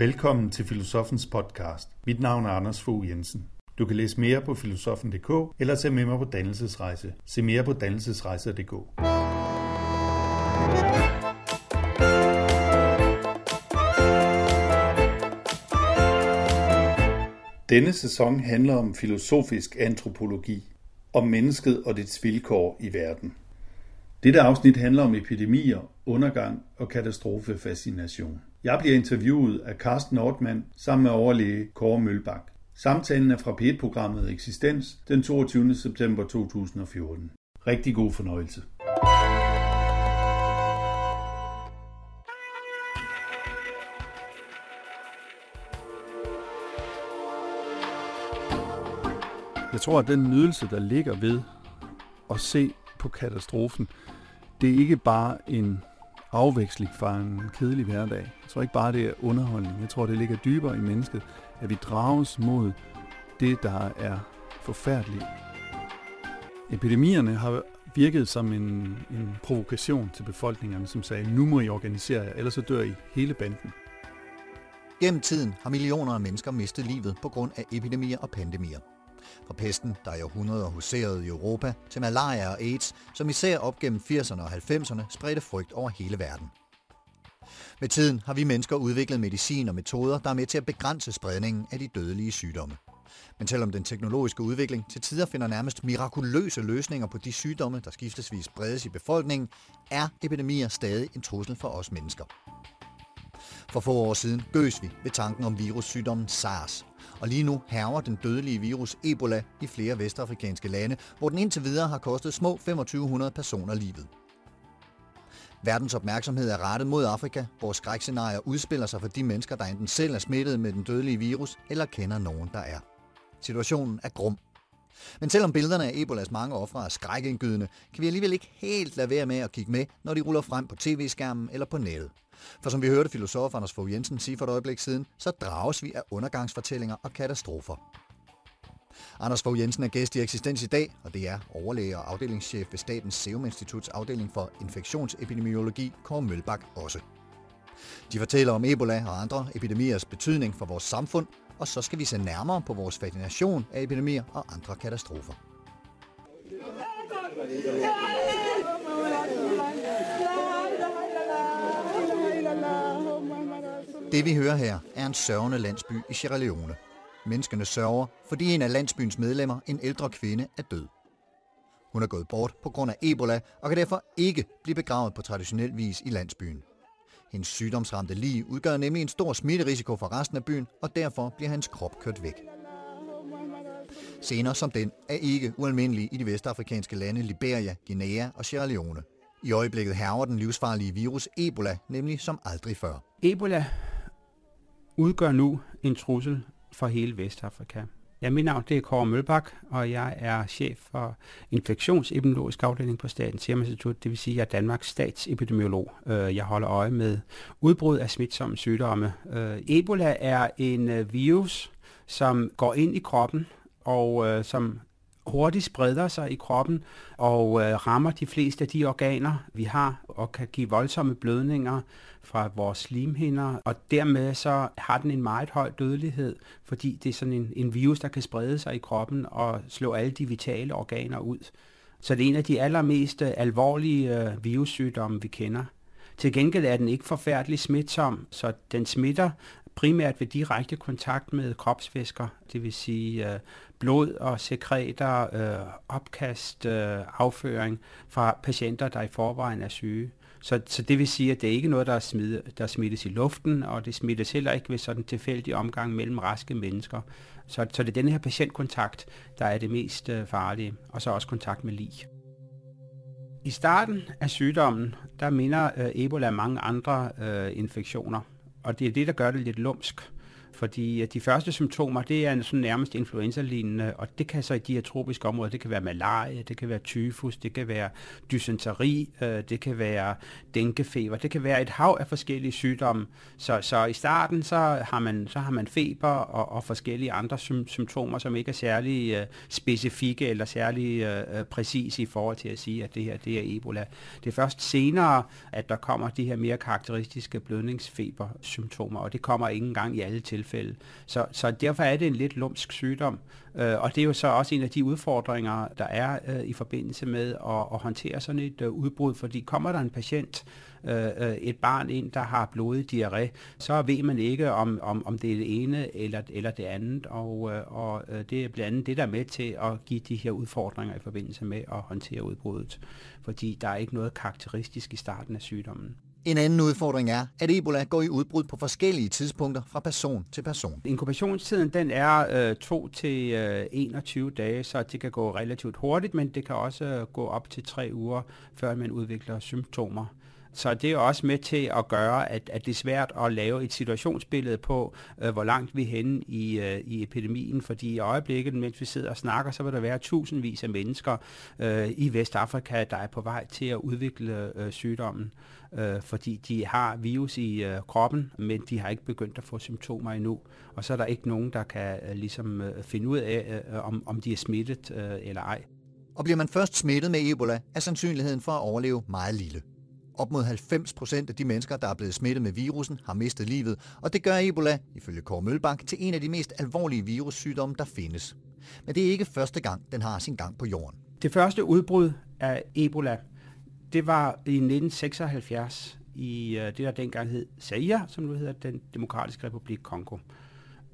Velkommen til Filosofens podcast. Mit navn er Anders Fogh Jensen. Du kan læse mere på filosofen.dk eller tage med mig på dannelsesrejse. Se mere på dannelsesrejser.dk. Denne sæson handler om filosofisk antropologi, om mennesket og dets vilkår i verden. Dette afsnit handler om epidemier, undergang og katastrofefascination. Jeg bliver interviewet af Carsten Nordmann sammen med overlæge Kåre Mølbak. Samtalen er fra P1-programmet Eksistens den 22. september 2014. Rigtig god fornøjelse. Jeg tror, at den nydelse, der ligger ved at se på katastrofen, det er ikke bare en afveksling fra en kedelig hverdag. Jeg tror ikke bare, det er underholdning. Jeg tror, det ligger dybere i mennesket, at vi drages mod det, der er forfærdeligt. Epidemierne har virket som en, en provokation til befolkningerne, som sagde, nu må I organisere jer, ellers så dør I hele banden. Gennem tiden har millioner af mennesker mistet livet på grund af epidemier og pandemier. Fra pesten, der i århundreder huserede i Europa, til malaria og AIDS, som især op gennem 80'erne og 90'erne spredte frygt over hele verden. Med tiden har vi mennesker udviklet medicin og metoder, der er med til at begrænse spredningen af de dødelige sygdomme. Men selvom den teknologiske udvikling til tider finder nærmest mirakuløse løsninger på de sygdomme, der skiftesvis spredes i befolkningen, er epidemier stadig en trussel for os mennesker. For få år siden gøs vi ved tanken om virussygdommen SARS, og lige nu hærger den dødelige virus Ebola i flere vestafrikanske lande, hvor den indtil videre har kostet små 2500 personer livet. Verdens opmærksomhed er rettet mod Afrika, hvor skrækscenarier udspiller sig for de mennesker, der enten selv er smittet med den dødelige virus, eller kender nogen, der er. Situationen er grum. Men selvom billederne af Ebolas mange ofre er skrækindgydende, kan vi alligevel ikke helt lade være med at kigge med, når de ruller frem på tv-skærmen eller på nettet. For som vi hørte filosof Anders Fogh Jensen sige for et øjeblik siden, så drages vi af undergangsfortællinger og katastrofer. Anders Fogh Jensen er gæst i Eksistens i dag, og det er overlæge og afdelingschef ved Statens Serum Instituts afdeling for infektionsepidemiologi, Kåre Mølbak også. De fortæller om Ebola og andre epidemiers betydning for vores samfund, og så skal vi se nærmere på vores fascination af epidemier og andre katastrofer. Det vi hører her er en sørgende landsby i Sierra Leone. Menneskene sørger, fordi en af landsbyens medlemmer, en ældre kvinde, er død. Hun er gået bort på grund af Ebola og kan derfor ikke blive begravet på traditionel vis i landsbyen. Hendes sygdomsramte lig udgør nemlig en stor smitterisiko for resten af byen, og derfor bliver hans krop kørt væk. Scener som den er ikke ualmindelige i de vestafrikanske lande Liberia, Guinea og Sierra Leone. I øjeblikket hærger den livsfarlige virus Ebola, nemlig som aldrig før. Ebola udgør nu en trussel for hele Vestafrika. Ja, mit navn det er Kåre Mølbak, og jeg er chef for infektionsepidemiologisk afdeling på Statens Serum Institut, det vil sige, at jeg er Danmarks statsepidemiolog. Øh, jeg holder øje med udbrud af smitsomme sygdomme. Øh, Ebola er en øh, virus, som går ind i kroppen, og som hurtigt spreder sig i kroppen og øh, rammer de fleste af de organer, vi har, og kan give voldsomme blødninger fra vores slimhinder, og dermed så har den en meget høj dødelighed, fordi det er sådan en, en virus, der kan sprede sig i kroppen og slå alle de vitale organer ud. Så det er en af de allermest øh, alvorlige øh, virussygdomme, vi kender. Til gengæld er den ikke forfærdelig smitsom, så den smitter primært ved direkte kontakt med kropsvæsker, det vil sige øh, blod og sekreter, øh, opkast, øh, afføring fra patienter, der i forvejen er syge. Så, så det vil sige, at det er ikke noget, der, er smid, der smittes i luften, og det smittes heller ikke ved sådan tilfældig omgang mellem raske mennesker. Så, så det er den her patientkontakt, der er det mest øh, farlige, og så også kontakt med lig. I starten af sygdommen, der minder øh, Ebola mange andre øh, infektioner, og det er det, der gør det lidt lumsk. Fordi øh, de første symptomer, det er sådan nærmest influenza-lignende, og det kan så i de her tropiske områder, det kan være malaria, det kan være tyfus, det kan være dysenteri, øh, det kan være denguefeber, det kan være et hav af forskellige sygdomme. Så, så i starten, så har man, så har man feber og, og forskellige andre symptomer, som ikke er særlig øh, specifikke eller særlig uh, præcise i forhold til at sige, at det her det er Ebola. Det er først senere, at der kommer de her mere karakteristiske blødningsfeber-symptomer, og det kommer ikke engang i alle tilfælde tilfælde. Så, så derfor er det en lidt lumsk sygdom, øh, og det er jo så også en af de udfordringer, der er øh, i forbindelse med at, at håndtere sådan et øh, udbrud, fordi kommer der en patient, øh, øh et barn ind, der har blodig diarré, så ved man ikke, om, om, om det er det ene eller, eller det andet, og, øh, og øh, det er blandt andet det, der er med til at give de her udfordringer i forbindelse med at håndtere udbruddet, fordi der er ikke noget karakteristisk i starten af sygdommen. En anden udfordring er, at Ebola går i udbrud på forskellige tidspunkter fra person til person. Inkubationstiden den er øh, 2 til øh, 21 dage, så det kan gå relativt hurtigt, men det kan også øh, gå op til 3 uger, før man udvikler symptomer. Så det er også med til at gøre, at, at det er svært at lave et situationsbillede på, øh, hvor langt vi er henne i, øh, i epidemien, fordi i øjeblikket, mens vi sidder og snakker, så vil der være tusindvis af mennesker øh, i Vestafrika, der er på vej til at udvikle øh, sygdommen, øh, fordi de har virus i øh, kroppen, men de har ikke begyndt at få symptomer endnu, og så er der ikke nogen, der kan øh, ligesom øh, finde ud af, øh, om, om de er smittet øh, eller ej. Og bliver man først smittet med Ebola, er sandsynligheden for at overleve meget lille. Op mod 90 procent af de mennesker, der er blevet smittet med virusen, har mistet livet, og det gør Ebola, ifølge Kåre Mølbak, til en af de mest alvorlige virussygdomme, der findes. Men det er ikke første gang, den har sin gang på jorden. Det første udbrud af Ebola, det var i 1976 i øh, det, der dengang hed Zaire, som nu hedder den Demokratiske Republik Kongo.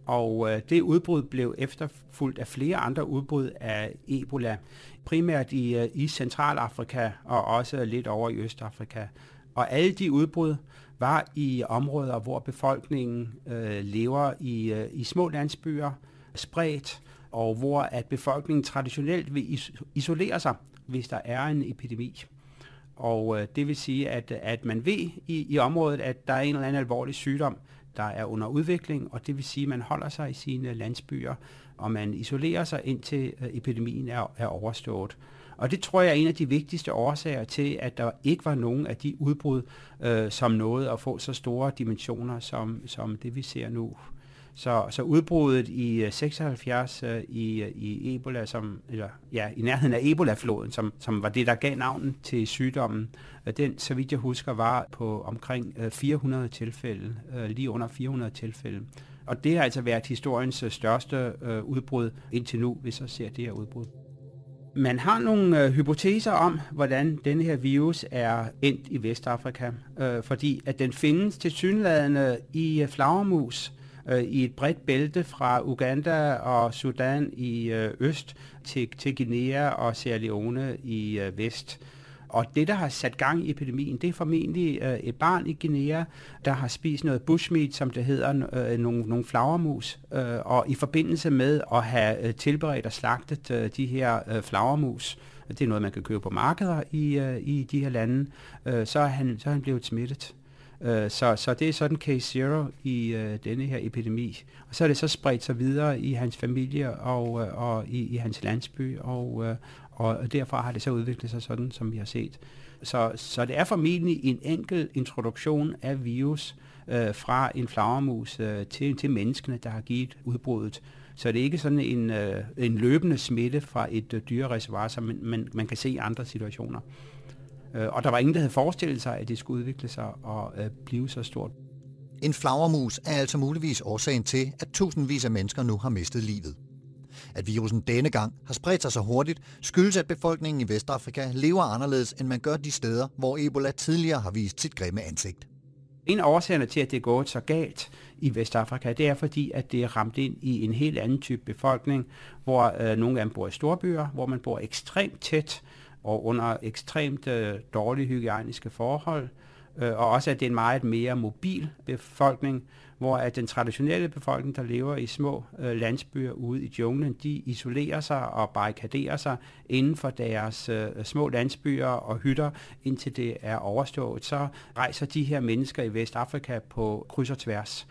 Og øh, det udbrud blev efterfulgt af flere andre udbrud af Ebola, primært i, øh, i Centralafrika og også lidt over i Østafrika. Og alle de udbrud var i områder, hvor befolkningen øh, lever i, øh, i små landsbyer, spredt, og hvor at befolkningen traditionelt vil isolere sig, hvis der er en epidemi. Og øh, det vil sige, at, at man ved i, i området, at der er en eller anden alvorlig sygdom, der er under udvikling, og det vil sige, at man holder sig i sine landsbyer, og man isolerer sig indtil øh, epidemien er, er overstået. Og det tror jeg er en af de vigtigste årsager til, at der ikke var nogen af de udbrud, øh, som nåede at få så store dimensioner, som, som det vi ser nu. Så, så udbruddet i øh, 76 øh, i, øh, i Ebola, som, eller, ja, i nærheden af Ebola-floden, som, som var det, der gav navnet til sygdommen, den, så vidt jeg husker, var på omkring 400 tilfælde, lige under 400 tilfælde. Og det har altså været historiens største udbrud indtil nu, hvis jeg ser det her udbrud. Man har nogle øh, hypoteser om, hvordan denne her virus er endt i Vestafrika, øh, fordi at den findes til synlædende i øh, flagermus, øh, Øh, i et bredt bælte fra Uganda og Sudan i øh, øst til, til Guinea og Sierra Leone i øh, vest. Og det, der har sat gang i epidemien, det er formentlig øh, et barn i Guinea, der har spist noget bushmeat, som det hedder, øh, nogle, nogle flagermus. Øh, og i forbindelse med at have øh, tilberedt og slagtet øh, de her øh, flagermus, det er noget, man kan købe på markeder i, øh, i de her lande, øh, så, er han, så er han blevet smittet. Øh, så, så det er sådan case zero i øh, denne her epidemi. Og så er det så spredt sig videre i hans familie og, øh, og i, i hans landsby, og, øh, og derfra har det så udviklet sig sådan, som vi har set. Så, så det er formentlig en enkel introduktion af virus øh, fra en flagermus øh, til, til menneskene, der har givet udbruddet. Så det er ikke sådan en, øh, en løbende smitte fra et øh, dyrereservoir, som man, man, man kan se i andre situationer. Øh, og der var ingen, der havde forestillet sig, at det skulle udvikle sig og øh, blive så stort. En flagermus er altså muligvis årsagen til, at tusindvis af mennesker nu har mistet livet. At virusen denne gang har spredt sig så hurtigt, skyldes, at befolkningen i Vestafrika lever anderledes, end man gør de steder, hvor Ebola tidligere har vist sit grimme ansigt. En af årsagerne til, at det er gået så galt i Vestafrika, det er fordi, at det er ramt ind i en helt anden type befolkning, hvor øh, nogle af dem bor i storbyer, hvor man bor ekstremt tæt, og under ekstremt øh, dårlige hygiejniske forhold, øh, og også at det er en meget mere mobil befolkning, hvor at den traditionelle befolkning, der lever i små øh, landsbyer ude i junglen, de isolerer sig og barrikaderer sig inden for deres øh, små landsbyer og hytter, indtil det er overstået. Så rejser de her mennesker i Vestafrika på kryds og tværs.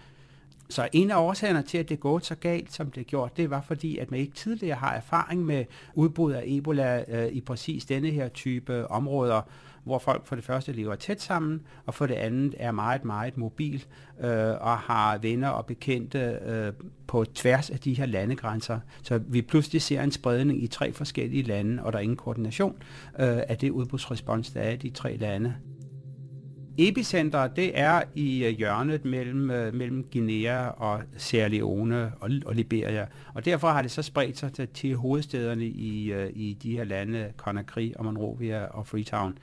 Så en af årsagerne til, at det er gået så galt, som det gjorde, det var fordi, at man ikke tidligere har erfaring med udbrud af Ebola øh, i præcis denne her type områder, hvor folk for det første lever tæt sammen, og for det andet er meget, meget mobil øh, og har venner og bekendte øh, på tværs af de her landegrænser. Så vi pludselig ser en spredning i tre forskellige lande, og der er ingen koordination øh, af det udbrudsrespons, der er i de tre lande. Epicenteret, det er i øh, hjørnet mellem, øh, mellem Guinea og Sierra Leone og, og Liberia. Og derfor har det så spredt sig til, til hovedstederne i, øh, i de her lande, Conakry og Monrovia og Freetown.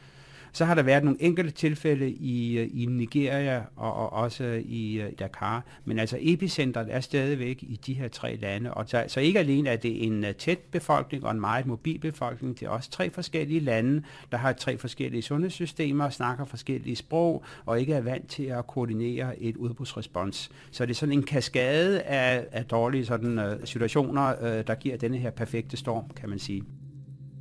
Så har der været nogle enkelte tilfælde i, øh, i Nigeria og, og også øh, i Dakar, men altså epicentret er stadigvæk i de her tre lande. Og så, så ikke alene er det en øh, tæt befolkning og en meget mobil befolkning, det er også tre forskellige lande, der har tre forskellige sundhedssystemer, snakker forskellige sprog og ikke er vant til at koordinere et udbrudsrespons. Så det er sådan en kaskade af, af dårlige sådan, uh, situationer, uh, der giver denne her perfekte storm, kan man sige.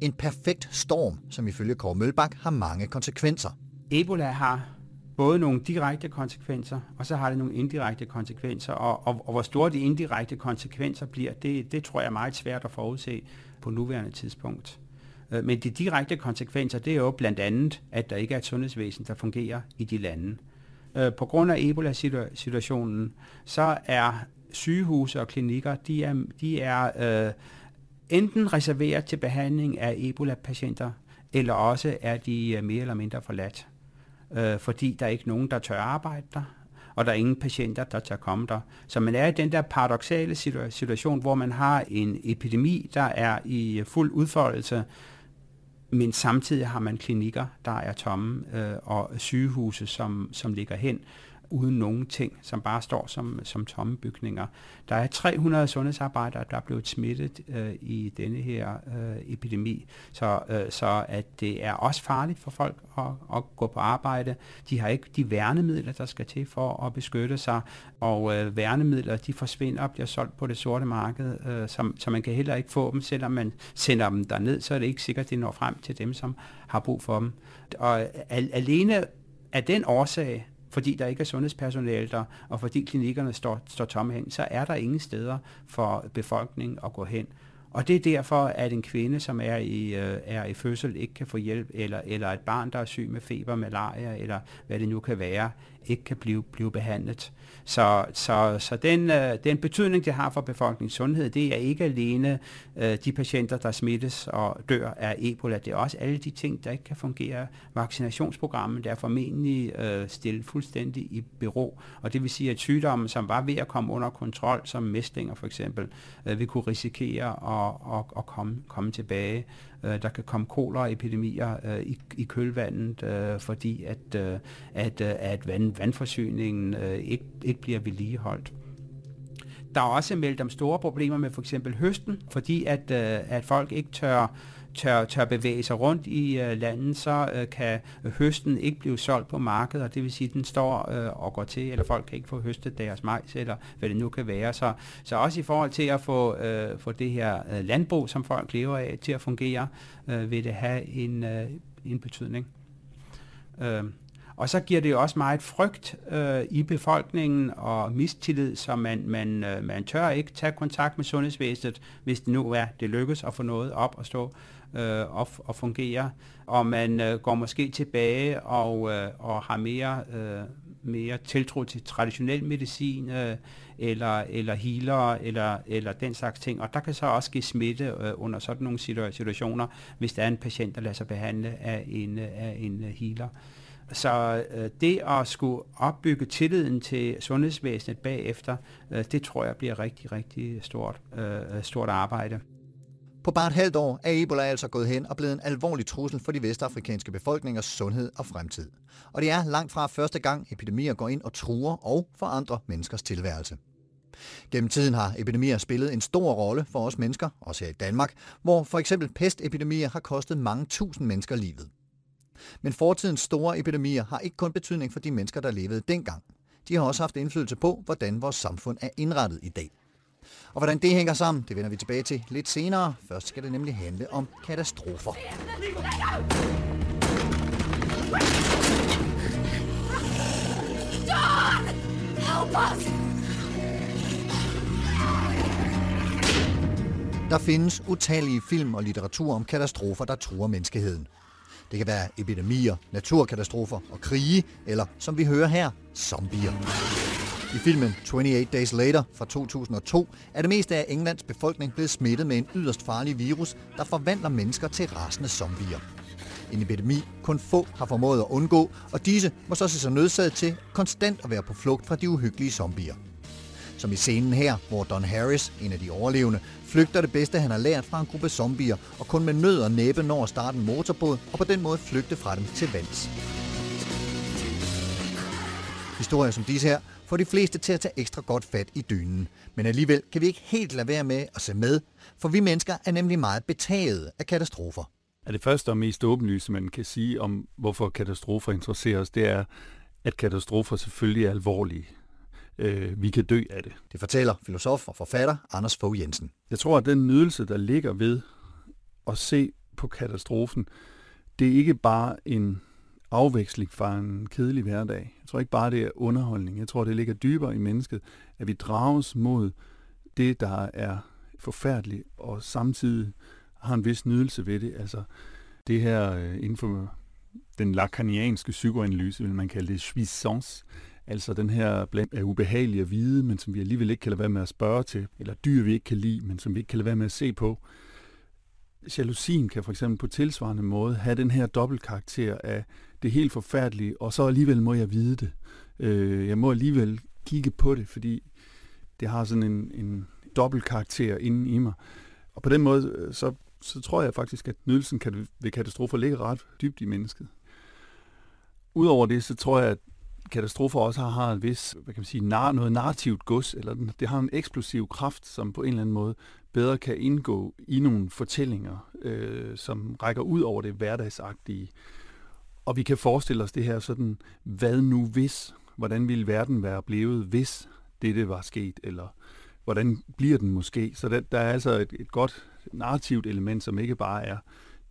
En perfekt storm, som ifølge Kåre Mølbak har mange konsekvenser. Ebola har både nogle direkte konsekvenser, og så har det nogle indirekte konsekvenser. Og, og, og hvor store de indirekte konsekvenser bliver, det, det tror jeg er meget svært at forudse på nuværende tidspunkt. Øh, men de direkte konsekvenser, det er jo blandt andet, at der ikke er et sundhedsvæsen, der fungerer i de lande. Øh, på grund af Ebola-situationen, så er sygehuse og klinikker, de er, de er øh, enten reserveret til behandling af Ebola-patienter, eller også er de øh, mere eller mindre forladt, øh, fordi der er ikke nogen, der tør arbejde der, og der er ingen patienter, der tør komme der. Så man er i den der paradoxale situation, hvor man har en epidemi, der er i øh, fuld udfoldelse, men samtidig har man klinikker, der er tomme, øh, og sygehuse, som, som ligger hen uden nogen ting, som bare står som, som tomme bygninger. Der er 300 sundhedsarbejdere, der er blevet smittet øh, i denne her øh, epidemi, så, øh, så at det er også farligt for folk at, at gå på arbejde. De har ikke de værnemidler, der skal til for at beskytte sig, og øh, værnemidler de forsvinder og bliver solgt på det sorte marked, øh, så, så man kan heller ikke få dem, selvom man sender dem derned, så er det ikke sikkert, at det når frem til dem, som har brug for dem. Og øh, alene af den årsag, fordi der ikke er sundhedspersonale der, og fordi klinikkerne står, står tomme hen, så er der ingen steder for befolkningen at gå hen. Og det er derfor, at en kvinde, som er i, øh, er i fødsel, ikke kan få hjælp, eller, eller et barn, der er syg med feber, malaria, eller hvad det nu kan være, ikke kan blive, blive behandlet. Så, så, så den, øh, den betydning, det har for befolkningens sundhed, det er ikke alene øh, de patienter, der smittes og dør af Ebola, det er også alle de ting, der ikke kan fungere. Vaccinationsprogrammet er formentlig øh, stillet fuldstændig i bero, og det vil sige, at sygdomme, som var ved at komme under kontrol, som mæslinger for eksempel, øh, vil kunne risikere at, at, at komme, komme tilbage. Øh, der kan komme koleraepidemier øh, i, i kølvandet, øh, fordi at, øh, at, øh, at vand, vandforsyningen øh, ikke, ikke bliver vedligeholdt. Der er også meldt om store problemer med for eksempel høsten, fordi at, øh, at folk ikke tør tør, tør bevæge sig rundt i øh, landet, så øh, kan høsten ikke blive solgt på markedet, og det vil sige, at den står øh, og går til, eller folk kan ikke få høstet deres majs, eller hvad det nu kan være. Så, så også i forhold til at få, øh, få det her øh, landbrug, som folk lever af, til at fungere, øh, vil det have en, øh, en betydning. Øh, og så giver det også meget frygt øh, i befolkningen og mistillid, så man, man, øh, man tør ikke tage kontakt med sundhedsvæsenet, hvis det nu er, det lykkes at få noget op og stå øh, og, og fungere. Og man øh, går måske tilbage og, øh, og har mere, øh, mere tiltro til traditionel medicin øh, eller, eller healer eller, eller den slags ting. Og der kan så også give smitte øh, under sådan nogle situationer, hvis der er en patient, der lader sig behandle af en, af en øh, healer. Så øh, det at skulle opbygge tilliden til sundhedsvæsenet bagefter, øh, det tror jeg bliver rigtig, rigtig stort, øh, stort arbejde. På bare et halvt år er Ebola altså gået hen og blevet en alvorlig trussel for de vestafrikanske befolkningers sundhed og fremtid. Og det er langt fra første gang epidemier går ind og truer og forandrer menneskers tilværelse. Gennem tiden har epidemier spillet en stor rolle for os mennesker, også her i Danmark, hvor for eksempel pestepidemier har kostet mange tusind mennesker livet. Men fortidens store epidemier har ikke kun betydning for de mennesker, der levede dengang. De har også haft indflydelse på, hvordan vores samfund er indrettet i dag. Og hvordan det hænger sammen, det vender vi tilbage til lidt senere. Først skal det nemlig handle om katastrofer. John! Help us! Der findes utallige film og litteratur om katastrofer, der truer menneskeheden. Det kan være epidemier, naturkatastrofer og krige, eller som vi hører her, zombier. I filmen 28 Days Later fra 2002 er det meste af Englands befolkning blevet smittet med en yderst farlig virus, der forvandler mennesker til rasende zombier. En epidemi kun få har formået at undgå, og disse må så se sig nødsaget til konstant at være på flugt fra de uhyggelige zombier. Som i scenen her, hvor Don Harris, en af de overlevende, flygter det bedste, han har lært fra en gruppe zombier, og kun med nød og næppe når at starte en motorbåd, og på den måde flygte fra dem til vands. Historier som disse her får de fleste til at tage ekstra godt fat i dynen. Men alligevel kan vi ikke helt lade være med at se med, for vi mennesker er nemlig meget betaget af katastrofer. Er det første og mest åbenlyse, man kan sige om, hvorfor katastrofer interesserer os, det er, at katastrofer selvfølgelig er alvorlige. Øh, vi kan dø af det. Det fortæller filosof og forfatter Anders Fogh Jensen. Jeg tror, at den nydelse, der ligger ved at se på katastrofen, det er ikke bare en afveksling fra en kedelig hverdag. Jeg tror ikke bare, det er underholdning. Jeg tror, det ligger dybere i mennesket, at vi drages mod det, der er forfærdeligt, og samtidig har en vis nydelse ved det. Altså det her øh, inden for den lakanianske psykoanalyse, vil man kalde det jouissance, altså den her bland af ubehagelige at vide, men som vi alligevel ikke kan lade være med at spørge til, eller dyr vi ikke kan lide, men som vi ikke kan lade være med at se på. Jalousien kan for eksempel på tilsvarende måde have den her dobbeltkarakter af det helt forfærdelige, og så alligevel må jeg vide det. Øh, jeg må alligevel kigge på det, fordi det har sådan en, en dobbeltkarakter inde i mig. Og på den måde, øh, så, så tror jeg faktisk, at nydelsen kan, ved katastrofer ligger ret dybt i mennesket. Udover det, så tror jeg, at katastrofer også har, har en vis, hvad kan man sige, nar, noget narrativt gods, eller det har en eksplosiv kraft, som på en eller anden måde bedre kan indgå i nogle fortællinger, øh, som rækker ud over det hverdagsagtige. Og vi kan forestille os det her sådan, hvad nu hvis? Hvordan ville verden være blevet, hvis dette var sket? Eller hvordan bliver den måske? Så der, der er altså et, et godt narrativt element, som ikke bare er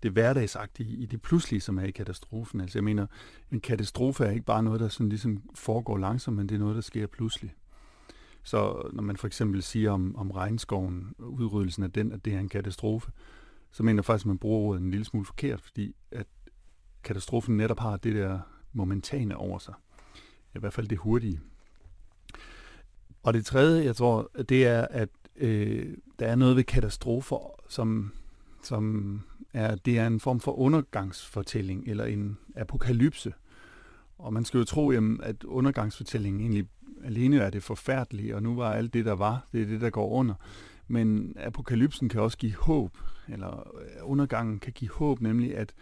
det hverdagsagtige i det pludselige, som er i katastrofen. Altså jeg mener, en katastrofe er ikke bare noget, der sådan ligesom foregår langsomt, men det er noget, der sker pludselig. Så når man for eksempel siger om, om regnskoven, udryddelsen af den, at det er en katastrofe, så mener jeg faktisk, at man bruger ordet en lille smule forkert, fordi at katastrofen netop har det der momentane over sig. I hvert fald det hurtige. Og det tredje, jeg tror, det er, at øh, der er noget ved katastrofer, som, som er, det er en form for undergangsfortælling, eller en apokalypse. Og man skal jo tro, jamen, at undergangsfortællingen egentlig alene er det forfærdelige, og nu var alt det, der var, det er det, der går under. Men apokalypsen kan også give håb, eller øh, undergangen kan give håb, nemlig at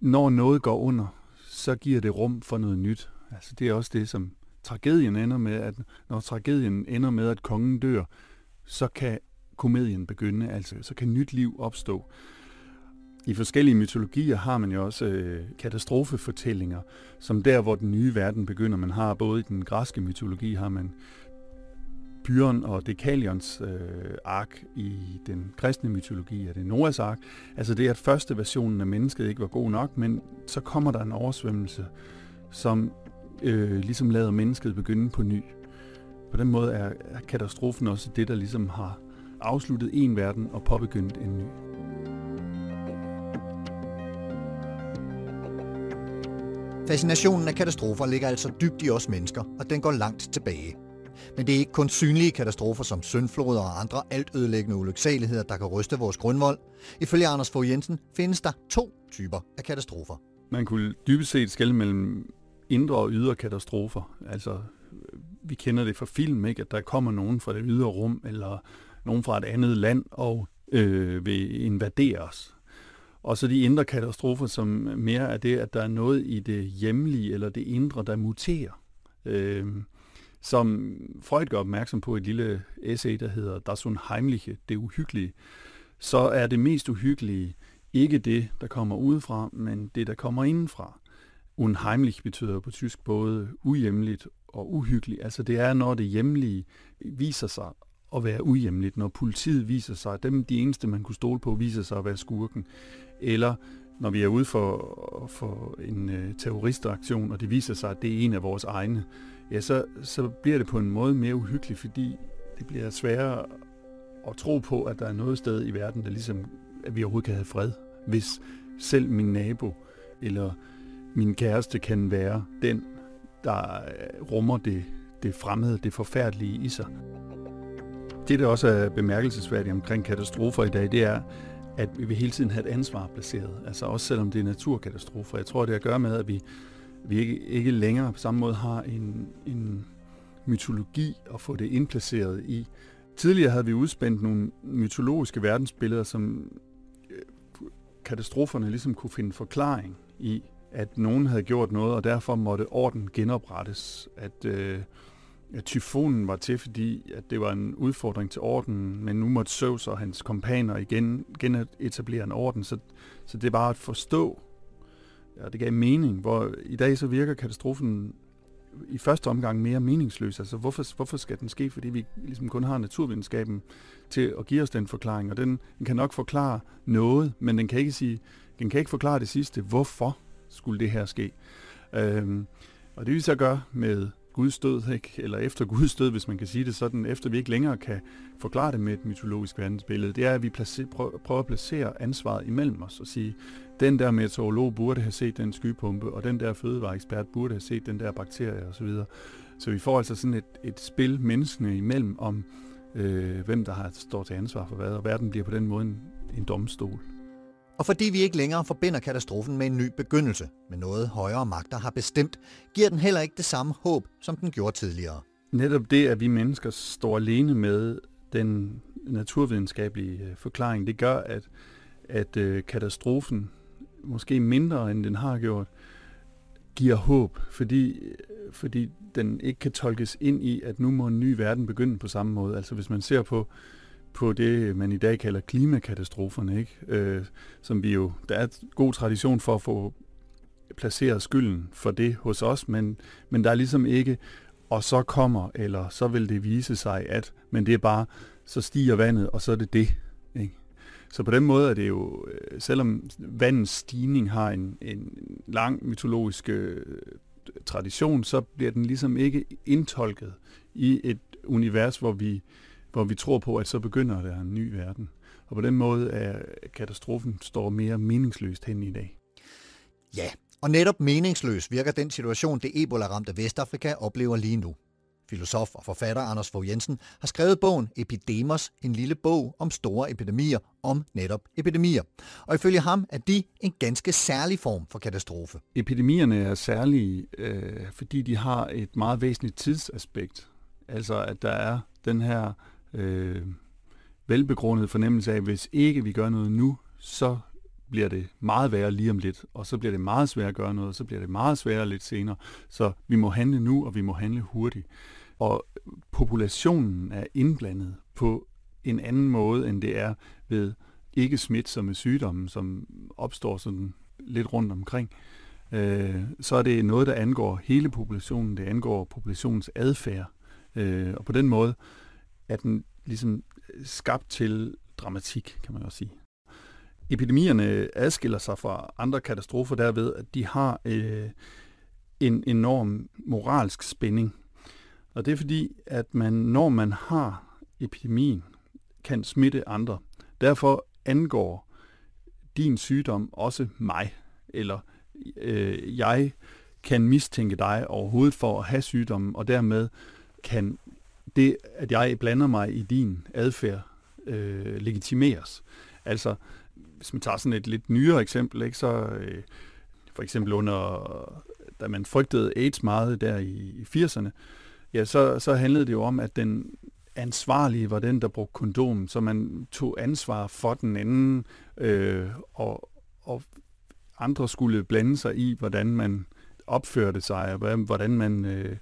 når noget går under, så giver det rum for noget nyt. Altså det er også det, som tragedien ender med, at når tragedien ender med, at kongen dør, så kan komedien begynde, altså så kan nyt liv opstå. I forskellige mytologier har man jo også øh, katastrofefortællinger, som der, hvor den nye verden begynder. Man har både i den græske mytologi, har man Byron og Dekalions øh, ark i den kristne mytologi, er det Noahs ark. Altså det at første versionen af mennesket ikke var god nok, men så kommer der en oversvømmelse, som øh, ligesom lader mennesket begynde på ny. På den måde er, er katastrofen også det, der ligesom har afsluttet en verden og påbegyndt en ny. Fascinationen af katastrofer ligger altså dybt i os mennesker, og den går langt tilbage. Men det er ikke kun synlige katastrofer som syndfloder og andre altødelæggende ulyksaligheder, der kan ryste vores grundvold. Ifølge Anders Fogh Jensen findes der to typer af katastrofer. Man kunne dybest set skelne mellem indre og ydre katastrofer. Altså, vi kender det fra film, ikke? at der kommer nogen fra det ydre rum, eller nogen fra et andet land, og øh, vil invadere os. Og så de indre katastrofer, som mere er det, at der er noget i det hjemlige eller det indre, der muterer. Øh, som Freud gør opmærksom på i et lille essay, der hedder Das Unheimliche, det uhyggelige, så er det mest uhyggelige ikke det, der kommer udefra, men det, der kommer indenfra. Unheimlich betyder på tysk både uhjemligt og uhyggeligt. Altså det er, når det hjemlige viser sig at være uhjemligt, når politiet viser sig, at dem de eneste, man kunne stole på, viser sig at være skurken. Eller når vi er ude for, for en øh, terroristaktion, og det viser sig, at det er en af vores egne, ja, så, så bliver det på en måde mere uhyggeligt, fordi det bliver sværere at tro på, at der er noget sted i verden, der ligesom, at vi overhovedet kan have fred, hvis selv min nabo eller min kæreste kan være den, der øh, rummer det, det fremmede, det forfærdelige i sig. Det, der også er bemærkelsesværdigt omkring katastrofer i dag, det er, at vi vil hele tiden have et ansvar placeret. Altså også selvom det er naturkatastrofer. Jeg tror, det har at gøre med, at vi, vi ikke, ikke længere på samme måde har en, en mytologi at få det indplaceret i. Tidligere havde vi udspændt nogle mytologiske verdensbilleder, som øh, katastroferne ligesom kunne finde forklaring i, at nogen havde gjort noget, og derfor måtte orden genoprettes. At, øh, Ja, tyfonen var til, fordi at det var en udfordring til orden, men nu måtte Zeus og hans kompaner igen genetablere en orden. Så, så det er bare at forstå, ja, det gav mening, hvor i dag så virker katastrofen i første omgang mere meningsløs. Altså hvorfor, hvorfor skal den ske? Fordi vi ligesom kun har naturvidenskaben til at give os den forklaring, og den, den kan nok forklare noget, men den kan ikke sige, den kan ikke forklare det sidste, hvorfor skulle det her ske. Øhm, og det vi så gør med Guds død, ikke? eller efter Guds død, hvis man kan sige det sådan, efter vi ikke længere kan forklare det med et mytologisk verdensbillede, det er, at vi placer, prøver at placere ansvaret imellem os og sige, den der meteorolog burde have set den skypumpe, og den der fødevareekspert burde have set den der bakterie osv. Så, så vi får altså sådan et, et spil menneskene imellem om, øh, hvem der har står til ansvar for hvad, og verden bliver på den måde en, en domstol. Og fordi vi ikke længere forbinder katastrofen med en ny begyndelse, med noget højere magter har bestemt, giver den heller ikke det samme håb, som den gjorde tidligere. Netop det, at vi mennesker står alene med den naturvidenskabelige øh, forklaring, det gør, at, at øh, katastrofen, måske mindre end den har gjort, giver håb, fordi, øh, fordi den ikke kan tolkes ind i, at nu må en ny verden begynde på samme måde. Altså hvis man ser på på det, man i dag kalder klimakatastroferne, ikke? Øh, som vi jo, der er god tradition for at få placeret skylden for det hos os, men, men der er ligesom ikke, og så kommer, eller så vil det vise sig, at, men det er bare, så stiger vandet, og så er det det. Ikke? Så på den måde er det jo, øh, selvom vandens stigning har en, en lang mytologisk øh, tradition, så bliver den ligesom ikke indtolket i et univers, hvor vi hvor vi tror på, at så begynder der en ny verden. Og på den måde er katastrofen står mere meningsløst hen i dag. Ja, og netop meningsløs virker den situation, det Ebola-ramte Vestafrika oplever lige nu. Filosof og forfatter Anders Fogh Jensen har skrevet bogen Epidemos, en lille bog om store epidemier, om netop epidemier. Og ifølge ham er de en ganske særlig form for katastrofe. Epidemierne er særlige, øh, fordi de har et meget væsentligt tidsaspekt. Altså at der er den her øh, velbegrundet fornemmelse af, at hvis ikke vi gør noget nu, så bliver det meget værre lige om lidt, og så bliver det meget sværere at gøre noget, og så bliver det meget sværere lidt senere. Så vi må handle nu, og vi må handle hurtigt. Og populationen er indblandet på en anden måde, end det er ved ikke smitsomme sygdomme, som opstår sådan lidt rundt omkring. Øh, så er det noget, der angår hele populationen, det angår populationens adfærd. Øh, og på den måde er den ligesom øh, skabt til dramatik, kan man også sige. Epidemierne adskiller sig fra andre katastrofer derved, at de har øh, en enorm moralsk spænding. Og det er fordi, at man, når man har epidemien, kan smitte andre. Derfor angår din sygdom også mig, eller øh, jeg kan mistænke dig overhovedet for at have sygdommen, og dermed kan det, at jeg blander mig i din adfærd, øh, legitimeres. Altså, hvis man tager sådan et lidt nyere eksempel, ikke, så øh, for eksempel under, da man frygtede AIDS meget der i, i 80'erne, ja, så, så handlede det jo om, at den ansvarlige var den, der brugte kondom, så man tog ansvar for den anden, øh, og, og andre skulle blande sig i, hvordan man opførte sig, og hvordan man øh,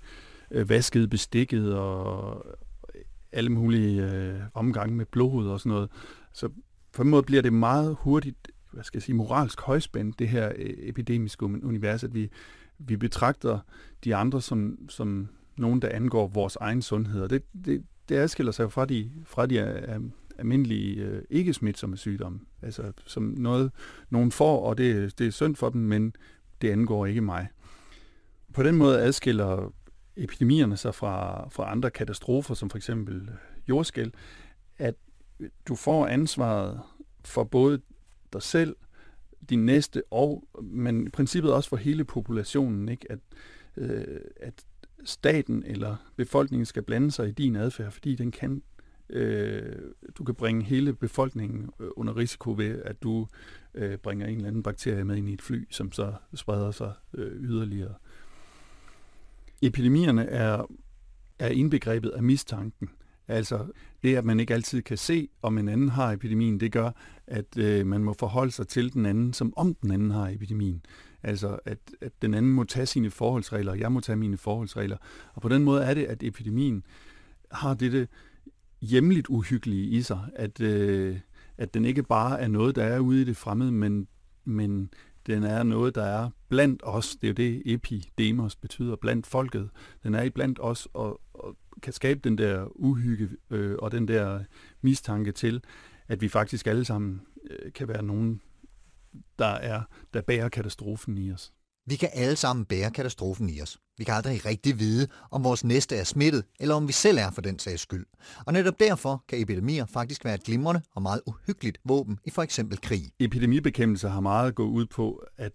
øh, vasket bestikket og alle mulige øh, omgange med blod og sådan noget. Så på en måde bliver det meget hurtigt, hvad skal jeg sige, moralsk højspændt, det her øh, epidemiske univers, at vi, vi betragter de andre som, som nogen, der angår vores egen sundhed. Og det, det, det adskiller sig jo fra de, fra de øh, almindelige øh, ikke-smitsomme sygdomme. Altså som noget, nogen får, og det, det er synd for dem, men det angår ikke mig. På den måde adskiller epidemierne sig fra, fra andre katastrofer, som for eksempel jordskæl, at du får ansvaret for både dig selv, din næste, og, men i princippet også for hele populationen, ikke? At, øh, at staten eller befolkningen skal blande sig i din adfærd, fordi den kan øh, du kan bringe hele befolkningen øh, under risiko ved, at du øh, bringer en eller anden bakterie med ind i et fly, som så spreder sig øh, yderligere. Epidemierne er, er indbegrebet af mistanken. Altså det, at man ikke altid kan se, om en anden har epidemien, det gør, at øh, man må forholde sig til den anden, som om den anden har epidemien. Altså at, at den anden må tage sine forholdsregler, og jeg må tage mine forholdsregler. Og på den måde er det, at epidemien har dette hjemligt uhyggelige i sig, at, øh, at den ikke bare er noget, der er ude i det fremmede, men, men den er noget, der er blandt os. Det er jo det, epidemos betyder, blandt folket. Den er i blandt os og, og kan skabe den der uhygge øh, og den der mistanke til, at vi faktisk alle sammen øh, kan være nogen, der er der bærer katastrofen i os. Vi kan alle sammen bære katastrofen i os. Vi kan aldrig rigtig vide, om vores næste er smittet, eller om vi selv er for den sags skyld. Og netop derfor kan epidemier faktisk være et glimrende og meget uhyggeligt våben i for eksempel krig. Epidemibekæmpelse har meget gået ud på at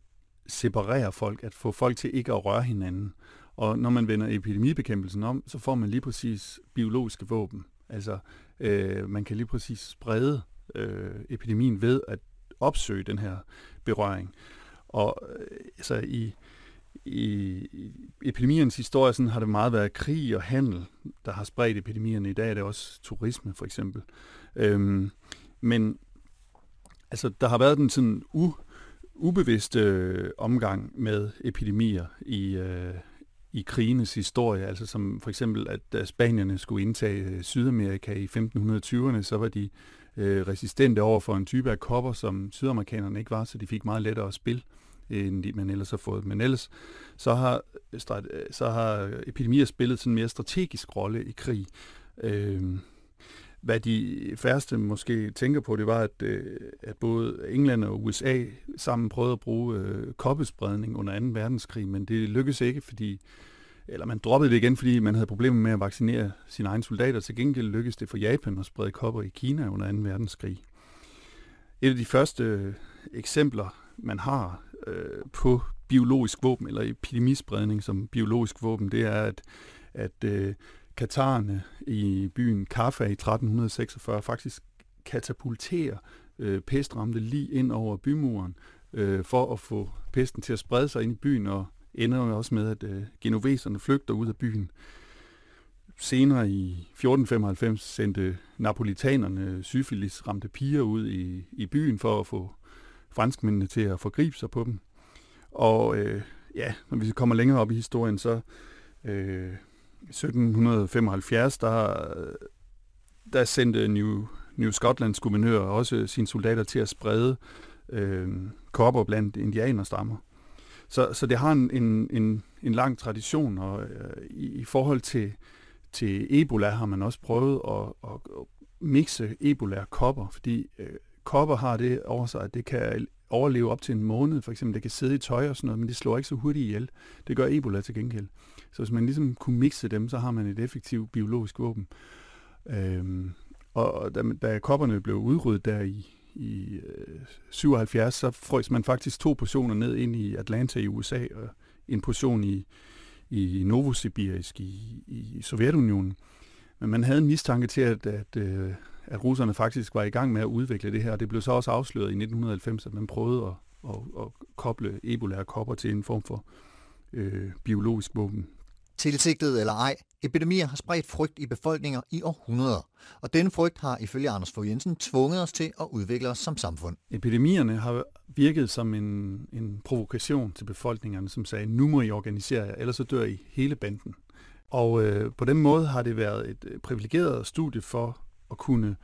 separere folk, at få folk til ikke at røre hinanden. Og når man vender epidemibekæmpelsen om, så får man lige præcis biologiske våben. Altså, øh, man kan lige præcis sprede øh, epidemien ved at opsøge den her berøring. Og øh, altså i, i, epidemiernes historie sådan, har det meget været krig og handel, der har spredt epidemierne. I dag er det også turisme, for eksempel. Øhm, men altså, der har været den sådan u, ubevidste øh, omgang med epidemier i, øh, i krigenes historie, altså som for eksempel, at da spanierne skulle indtage øh, Sydamerika i 1520'erne, så var de øh, resistente over for en type af kopper, som sydamerikanerne ikke var, så de fik meget lettere at spille end de, man ellers har fået. Men ellers så har, øh, øh, så har øh, epidemier spillet sådan en mere strategisk rolle i krig. Øh, hvad de færreste måske tænker på, det var, at, at både England og USA sammen prøvede at bruge øh, koppespredning under 2. verdenskrig, men det lykkedes ikke, fordi eller man droppede det igen, fordi man havde problemer med at vaccinere sine egne soldater. Til gengæld lykkedes det for Japan at sprede kopper i Kina under 2. verdenskrig. Et af de første eksempler, man har øh, på biologisk våben, eller epidemispredning som biologisk våben, det er, at, at øh, katarerne i byen Kaffa i 1346 faktisk katapulterer øh, pestramte lige ind over bymuren øh, for at få pesten til at sprede sig ind i byen, og ender jo også med, at øh, genoveserne flygter ud af byen. Senere i 1495 sendte napolitanerne syfilis ramte piger ud i, i byen for at få franskmændene til at forgribe sig på dem. Og øh, ja, når vi kommer længere op i historien, så øh, 1775, der, der sendte New, New Scotlands guvernør også sine soldater til at sprede øh, kopper blandt indianerstammer. Så, så det har en, en, en, en lang tradition, og øh, i, i forhold til, til Ebola har man også prøvet at, at, at mixe Ebola og kopper, fordi øh, kopper har det over sig, at det kan overleve op til en måned, for eksempel. Det kan sidde i tøj og sådan noget, men det slår ikke så hurtigt ihjel. Det gør Ebola til gengæld. Så hvis man ligesom kunne mixe dem, så har man et effektivt biologisk våben. Øhm, og da, da kopperne blev udryddet der i, i øh, 77, så frøs man faktisk to portioner ned ind i Atlanta i USA, og en portion i, i Novosibirsk i, i Sovjetunionen. Men man havde en mistanke til, at, at, øh, at russerne faktisk var i gang med at udvikle det her, og det blev så også afsløret i 1990, at man prøvede at, at, at koble Ebola og kopper til en form for øh, biologisk våben. Tilsigtet eller ej, epidemier har spredt frygt i befolkninger i århundreder, og denne frygt har ifølge Anders Fogh Jensen tvunget os til at udvikle os som samfund. Epidemierne har virket som en, en provokation til befolkningerne, som sagde, nu må I organisere jer, ellers så dør I hele banden. Og øh, på den måde har det været et privilegeret studie for at kunne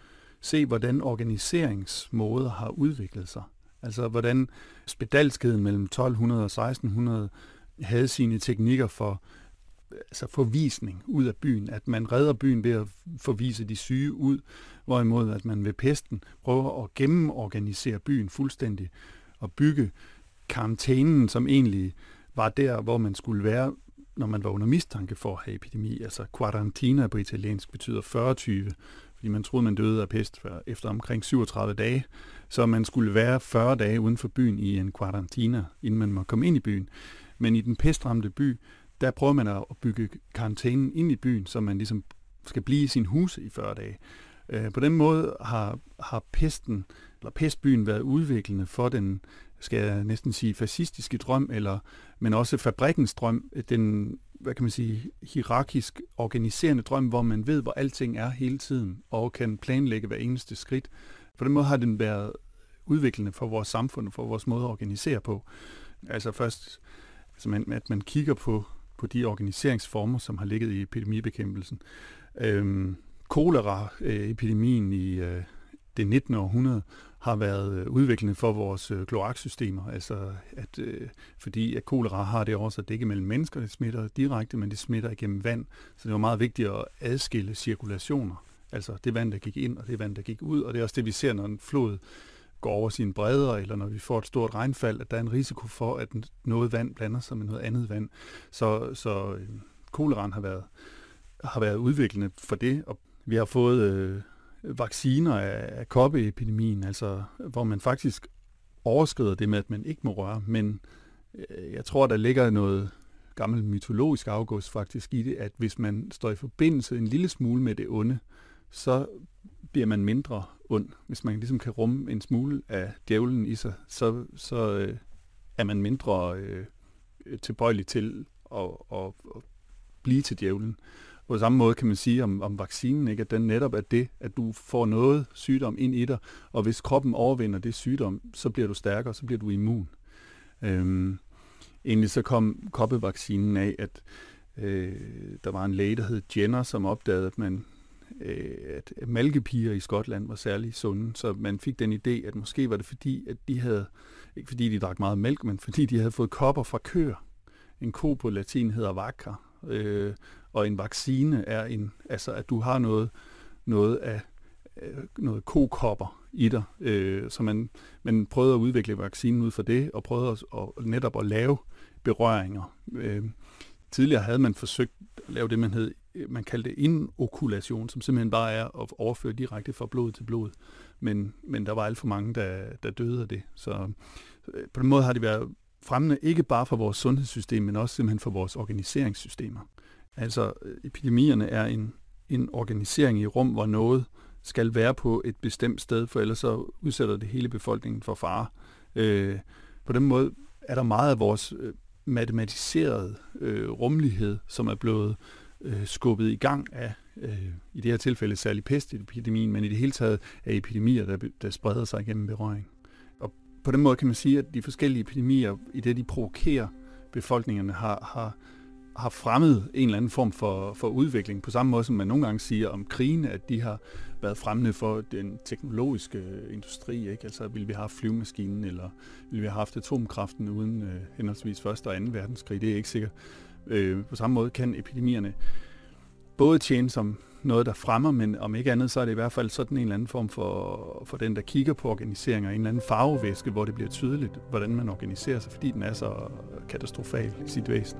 se, hvordan organiseringsmåder har udviklet sig. Altså hvordan spedalskheden mellem 1200 og 1600 havde sine teknikker for altså forvisning ud af byen, at man redder byen ved at forvise de syge ud, hvorimod at man ved pesten prøver at gennemorganisere byen fuldstændig og bygge karantænen, som egentlig var der, hvor man skulle være, når man var under mistanke for at have epidemi. Altså quarantina på italiensk betyder 40-20, fordi man troede, man døde af pest efter omkring 37 dage, så man skulle være 40 dage uden for byen i en quarantina, inden man må komme ind i byen. Men i den pestramte by, der prøver man at bygge karantænen ind i byen, så man ligesom skal blive i sin huse i 40 dage. Øh, på den måde har, har pesten, eller pestbyen været udviklende for den, skal jeg næsten sige, fascistiske drøm, eller, men også fabrikkens drøm, den, hvad kan man sige, hierarkisk organiserende drøm, hvor man ved, hvor alting er hele tiden, og kan planlægge hver eneste skridt. På den måde har den været udviklende for vores samfund og for vores måde at organisere på. Altså først, altså man, at man kigger på, på de organiseringsformer, som har ligget i epidemibekæmpelsen. Øhm, kolera-epidemien i øh, det 19. århundrede har været øh, udviklende for vores øh, kloaksystemer. Altså, at, øh, fordi at kolera har det også, at det ikke er mellem mennesker, det smitter direkte, men det smitter igennem vand. Så det var meget vigtigt at adskille cirkulationer. Altså det vand, der gik ind, og det vand, der gik ud. Og det er også det, vi ser, når en flod går over sine bredder, eller når vi får et stort regnfald, at der er en risiko for, at noget vand blander sig med noget andet vand. Så, så øh, koleraen har været, har været udviklende for det, og vi har fået øh, vacciner af, koppeepidemien, altså hvor man faktisk overskrider det med, at man ikke må røre, men øh, jeg tror, der ligger noget gammel mytologisk afgås faktisk i det, at hvis man står i forbindelse en lille smule med det onde, så bliver man mindre ond. Hvis man ligesom kan rumme en smule af djævlen i sig, så, så øh, er man mindre øh, øh tilbøjelig til at, at, at blive til djævlen. På samme måde kan man sige om, om vaccinen, ikke? at den netop er det, at du får noget sygdom ind i dig, og hvis kroppen overvinder det sygdom, så bliver du stærkere, så bliver du immun. Øhm, egentlig så kom koppevaccinen af, at øh, der var en læge, der hed Jenner, som opdagede, at man øh, at malkepiger i Skotland var særlig sunde, så man fik den idé, at måske var det fordi, at de havde, ikke fordi de drak meget mælk, men fordi de havde fået kopper fra køer. En ko på latin hedder vacca, øh, og en vaccine er en, altså at du har noget, noget af øh, noget kokopper i dig. Øh, så man, man prøvede at udvikle vaccinen ud fra det, og prøvede at, at netop at lave berøringer. Øh, tidligere havde man forsøgt at lave det, man hed man kaldte inokulation, som simpelthen bare er at overføre direkte fra blod til blod. Men, men der var alt for mange, der, der døde af det. Så øh, på den måde har det været fremmende ikke bare for vores sundhedssystem, men også simpelthen for vores organiseringssystemer. Altså øh, epidemierne er en, en organisering i rum, hvor noget skal være på et bestemt sted, for ellers så udsætter det hele befolkningen for fare. Øh, på den måde er der meget af vores øh, matematiserede øh, rummelighed, som er blevet øh, skubbet i gang af, øh, i det her tilfælde særlig pestepidemien, men i det hele taget af epidemier, der, der spreder sig gennem berøring. Og på den måde kan man sige, at de forskellige epidemier, i det de provokerer befolkningerne, har, har, har fremmet en eller anden form for, for udvikling, på samme måde som man nogle gange siger om krigen, at de har været fremmende for den teknologiske øh, industri. Ikke? Altså, ville vi have haft flyvemaskinen, eller ville vi have haft atomkraften uden øh, henholdsvis 1. og 2. verdenskrig? Det er ikke sikkert. Øh, på samme måde kan epidemierne både tjene som noget, der fremmer, men om ikke andet, så er det i hvert fald sådan en eller anden form for, for den, der kigger på organiseringer, en eller anden farvevæske, hvor det bliver tydeligt, hvordan man organiserer sig, fordi den er så katastrofal i sit væsen.